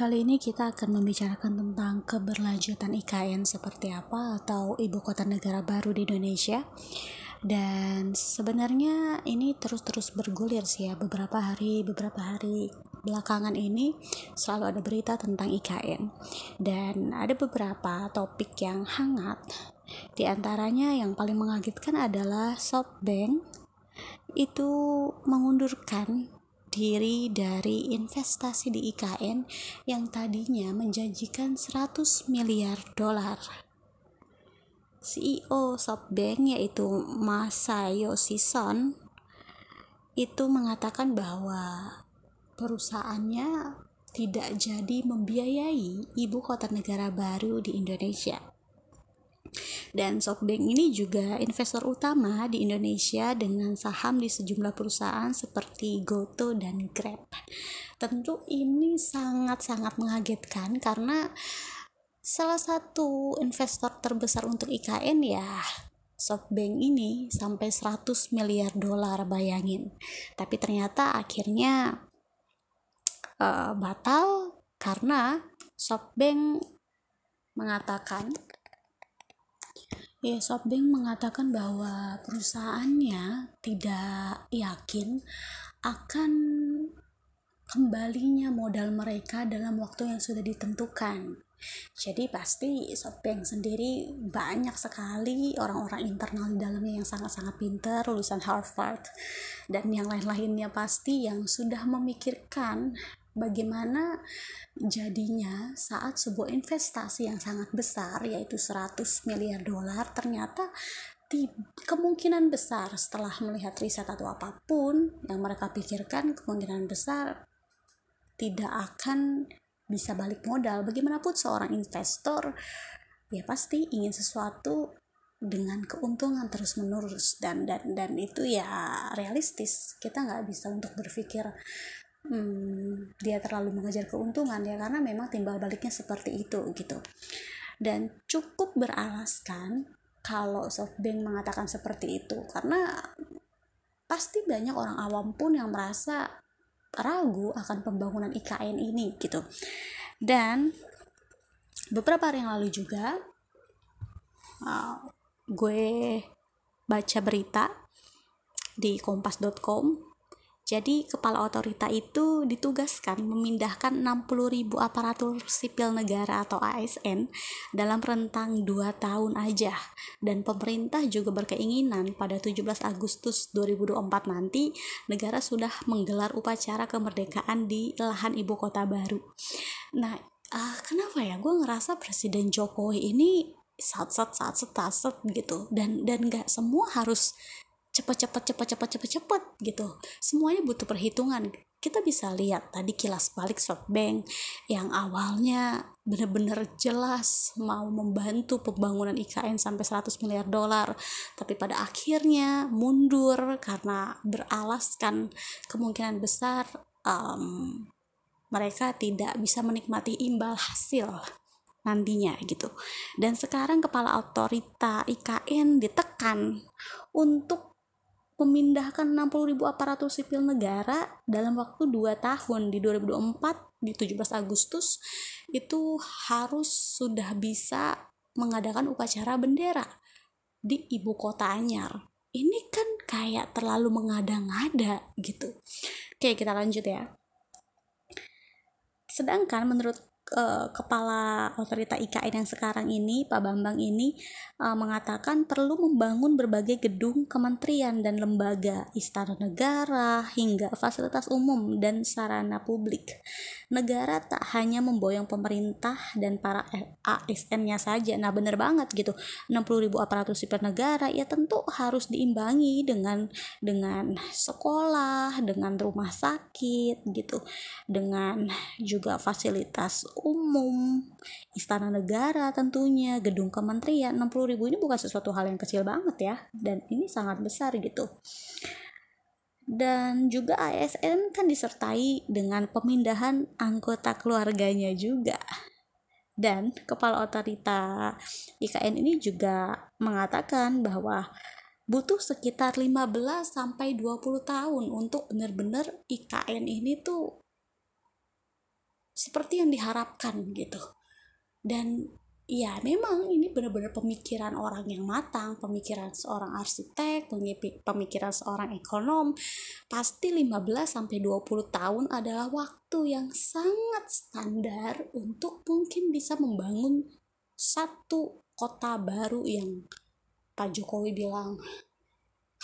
Kali ini kita akan membicarakan tentang keberlanjutan IKN seperti apa atau ibu kota negara baru di Indonesia. Dan sebenarnya ini terus-terus bergulir sih ya beberapa hari beberapa hari belakangan ini selalu ada berita tentang IKN dan ada beberapa topik yang hangat. Di antaranya yang paling mengagetkan adalah SoftBank itu mengundurkan diri dari investasi di IKN yang tadinya menjanjikan 100 miliar dolar. CEO SoftBank yaitu Masayoshi Son itu mengatakan bahwa perusahaannya tidak jadi membiayai ibu kota negara baru di Indonesia. Dan SoftBank ini juga investor utama di Indonesia dengan saham di sejumlah perusahaan seperti Goto dan Grab. Tentu ini sangat-sangat mengagetkan karena salah satu investor terbesar untuk IKN ya SoftBank ini sampai 100 miliar dolar bayangin. Tapi ternyata akhirnya uh, batal karena SoftBank mengatakan Ya, SoftBank mengatakan bahwa perusahaannya tidak yakin akan kembalinya modal mereka dalam waktu yang sudah ditentukan. Jadi pasti SoftBank sendiri banyak sekali orang-orang internal di dalamnya yang sangat-sangat pintar, lulusan Harvard dan yang lain-lainnya pasti yang sudah memikirkan bagaimana jadinya saat sebuah investasi yang sangat besar yaitu 100 miliar dolar ternyata kemungkinan besar setelah melihat riset atau apa pun yang mereka pikirkan kemungkinan besar tidak akan bisa balik modal. Bagaimanapun seorang investor ya pasti ingin sesuatu dengan keuntungan terus menerus dan dan dan itu ya realistis. Kita nggak bisa untuk berpikir hmm, dia terlalu mengejar keuntungan ya karena memang timbal baliknya seperti itu gitu. Dan cukup beralaskan kalau SoftBank mengatakan seperti itu karena pasti banyak orang awam pun yang merasa ragu akan pembangunan IKN ini gitu. Dan beberapa hari yang lalu juga uh, gue baca berita di kompas.com jadi kepala otorita itu ditugaskan memindahkan 60.000 aparatur sipil negara atau ASN dalam rentang 2 tahun aja. Dan pemerintah juga berkeinginan pada 17 Agustus 2024 nanti negara sudah menggelar upacara kemerdekaan di lahan ibu kota baru. Nah, uh, kenapa ya gue ngerasa Presiden Jokowi ini sat-sat sat-sat sat gitu dan dan nggak semua harus cepat-cepat cepat-cepat cepat-cepat gitu. Semuanya butuh perhitungan. Kita bisa lihat tadi kilas balik SoftBank yang awalnya benar-benar jelas mau membantu pembangunan IKN sampai 100 miliar dolar tapi pada akhirnya mundur karena beralaskan kemungkinan besar um, mereka tidak bisa menikmati imbal hasil nantinya gitu. Dan sekarang kepala otorita IKN ditekan untuk memindahkan 60 ribu aparatur sipil negara dalam waktu 2 tahun di 2024 di 17 Agustus itu harus sudah bisa mengadakan upacara bendera di ibu kota Anyar. Ini kan kayak terlalu mengada-ngada gitu. Oke, kita lanjut ya. Sedangkan menurut kepala otorita IKN yang sekarang ini Pak Bambang ini uh, mengatakan perlu membangun berbagai gedung kementerian dan lembaga istana negara hingga fasilitas umum dan sarana publik negara tak hanya memboyong pemerintah dan para ASN-nya saja. Nah, bener banget gitu. 60 ribu aparatur sipil negara ya tentu harus diimbangi dengan dengan sekolah, dengan rumah sakit gitu. Dengan juga fasilitas umum, istana negara tentunya, gedung kementerian 60 ribu ini bukan sesuatu hal yang kecil banget ya dan ini sangat besar gitu dan juga ASN kan disertai dengan pemindahan anggota keluarganya juga. Dan kepala otorita IKN ini juga mengatakan bahwa butuh sekitar 15 sampai 20 tahun untuk benar-benar IKN ini tuh seperti yang diharapkan gitu dan ya memang ini benar-benar pemikiran orang yang matang, pemikiran seorang arsitek, pemikiran seorang ekonom. Pasti 15 sampai 20 tahun adalah waktu yang sangat standar untuk mungkin bisa membangun satu kota baru yang Pak Jokowi bilang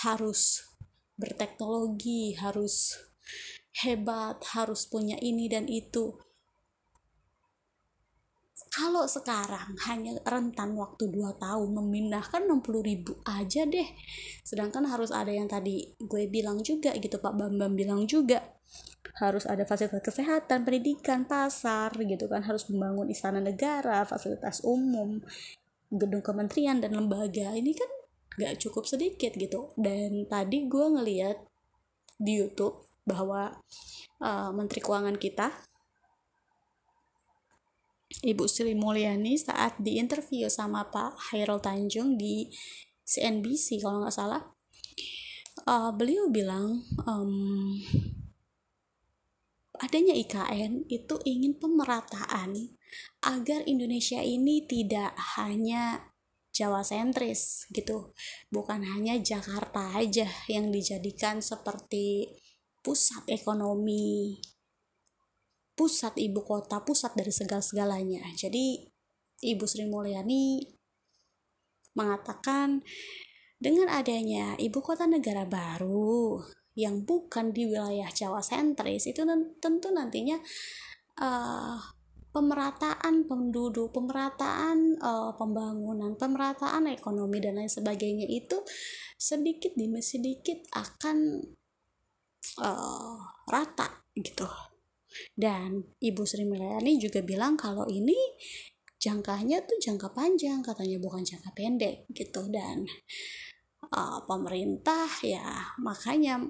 harus berteknologi, harus hebat, harus punya ini dan itu kalau sekarang hanya rentan waktu 2 tahun memindahkan 60 ribu aja deh. Sedangkan harus ada yang tadi gue bilang juga gitu Pak Bambam bilang juga. Harus ada fasilitas kesehatan, pendidikan, pasar gitu kan. Harus membangun istana negara, fasilitas umum, gedung kementerian dan lembaga. Ini kan gak cukup sedikit gitu. Dan tadi gue ngeliat di YouTube bahwa uh, Menteri Keuangan kita Ibu Sri Mulyani saat diinterview sama Pak Hairul Tanjung di CNBC kalau nggak salah. Uh, beliau bilang um, adanya IKN itu ingin pemerataan agar Indonesia ini tidak hanya Jawa sentris gitu. Bukan hanya Jakarta aja yang dijadikan seperti pusat ekonomi pusat ibu kota, pusat dari segala-segalanya. Jadi Ibu Sri Mulyani mengatakan dengan adanya ibu kota negara baru yang bukan di wilayah Jawa sentris itu tentu nantinya uh, pemerataan penduduk, pemerataan uh, pembangunan, pemerataan ekonomi dan lain sebagainya itu sedikit demi sedikit akan uh, rata gitu dan Ibu Sri Mulyani juga bilang kalau ini jangkanya tuh jangka panjang katanya bukan jangka pendek gitu. Dan uh, pemerintah ya makanya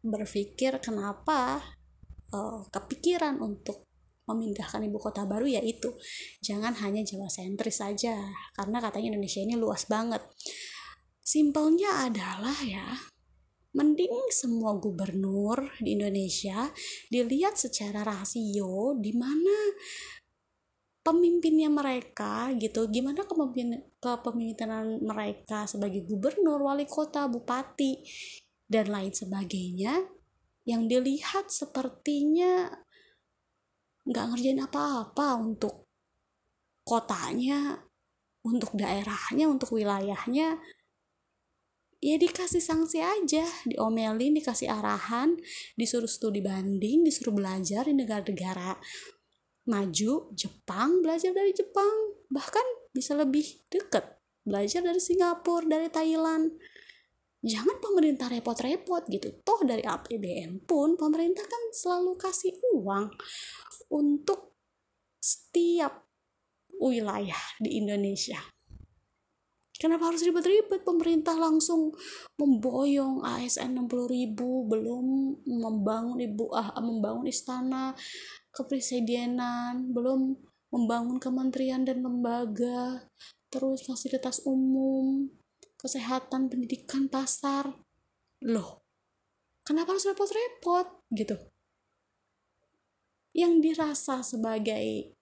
berpikir kenapa uh, kepikiran untuk memindahkan ibu kota baru yaitu jangan hanya Jawa sentris saja karena katanya Indonesia ini luas banget. Simpelnya adalah ya mending semua gubernur di Indonesia dilihat secara rasio di mana pemimpinnya mereka gitu. Gimana kepemimpin kepemimpinan mereka sebagai gubernur wali kota bupati dan lain sebagainya. Yang dilihat sepertinya nggak ngerjain apa-apa untuk kotanya untuk daerahnya untuk wilayahnya ya dikasih sanksi aja diomelin dikasih arahan disuruh studi banding disuruh belajar di negara-negara maju Jepang belajar dari Jepang bahkan bisa lebih deket belajar dari Singapura dari Thailand. Jangan pemerintah repot-repot gitu toh dari APBN pun pemerintah kan selalu kasih uang untuk setiap wilayah di Indonesia Kenapa harus ribet-ribet? Pemerintah langsung memboyong ASN 60 ribu belum membangun ibu ah, membangun istana kepresidenan belum membangun kementerian dan lembaga terus fasilitas umum kesehatan pendidikan pasar. Loh kenapa harus repot-repot? Gitu. Yang dirasa sebagai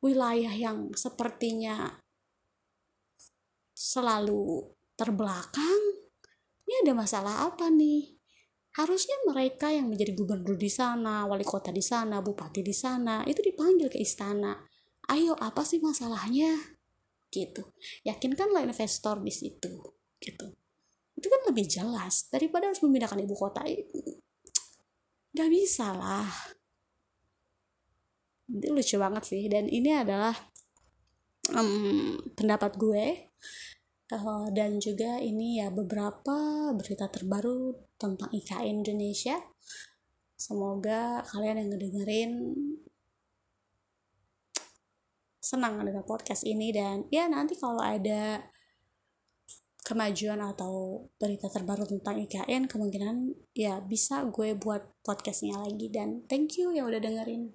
wilayah yang sepertinya selalu terbelakang ini ada masalah apa nih? Harusnya mereka yang menjadi gubernur di sana wali kota di sana bupati di sana itu dipanggil ke istana. Ayo apa sih masalahnya? Gitu. Yakinkanlah investor di situ. Gitu. Itu kan lebih jelas. Daripada harus memindahkan ibu kota nggak bisa lah. Itu lucu banget sih. Dan ini adalah um, pendapat gue uh, dan juga ini ya beberapa berita terbaru tentang IKN Indonesia. Semoga kalian yang ngedengerin senang dengan podcast ini dan ya nanti kalau ada kemajuan atau berita terbaru tentang IKN kemungkinan ya bisa gue buat podcastnya lagi. Dan thank you yang udah dengerin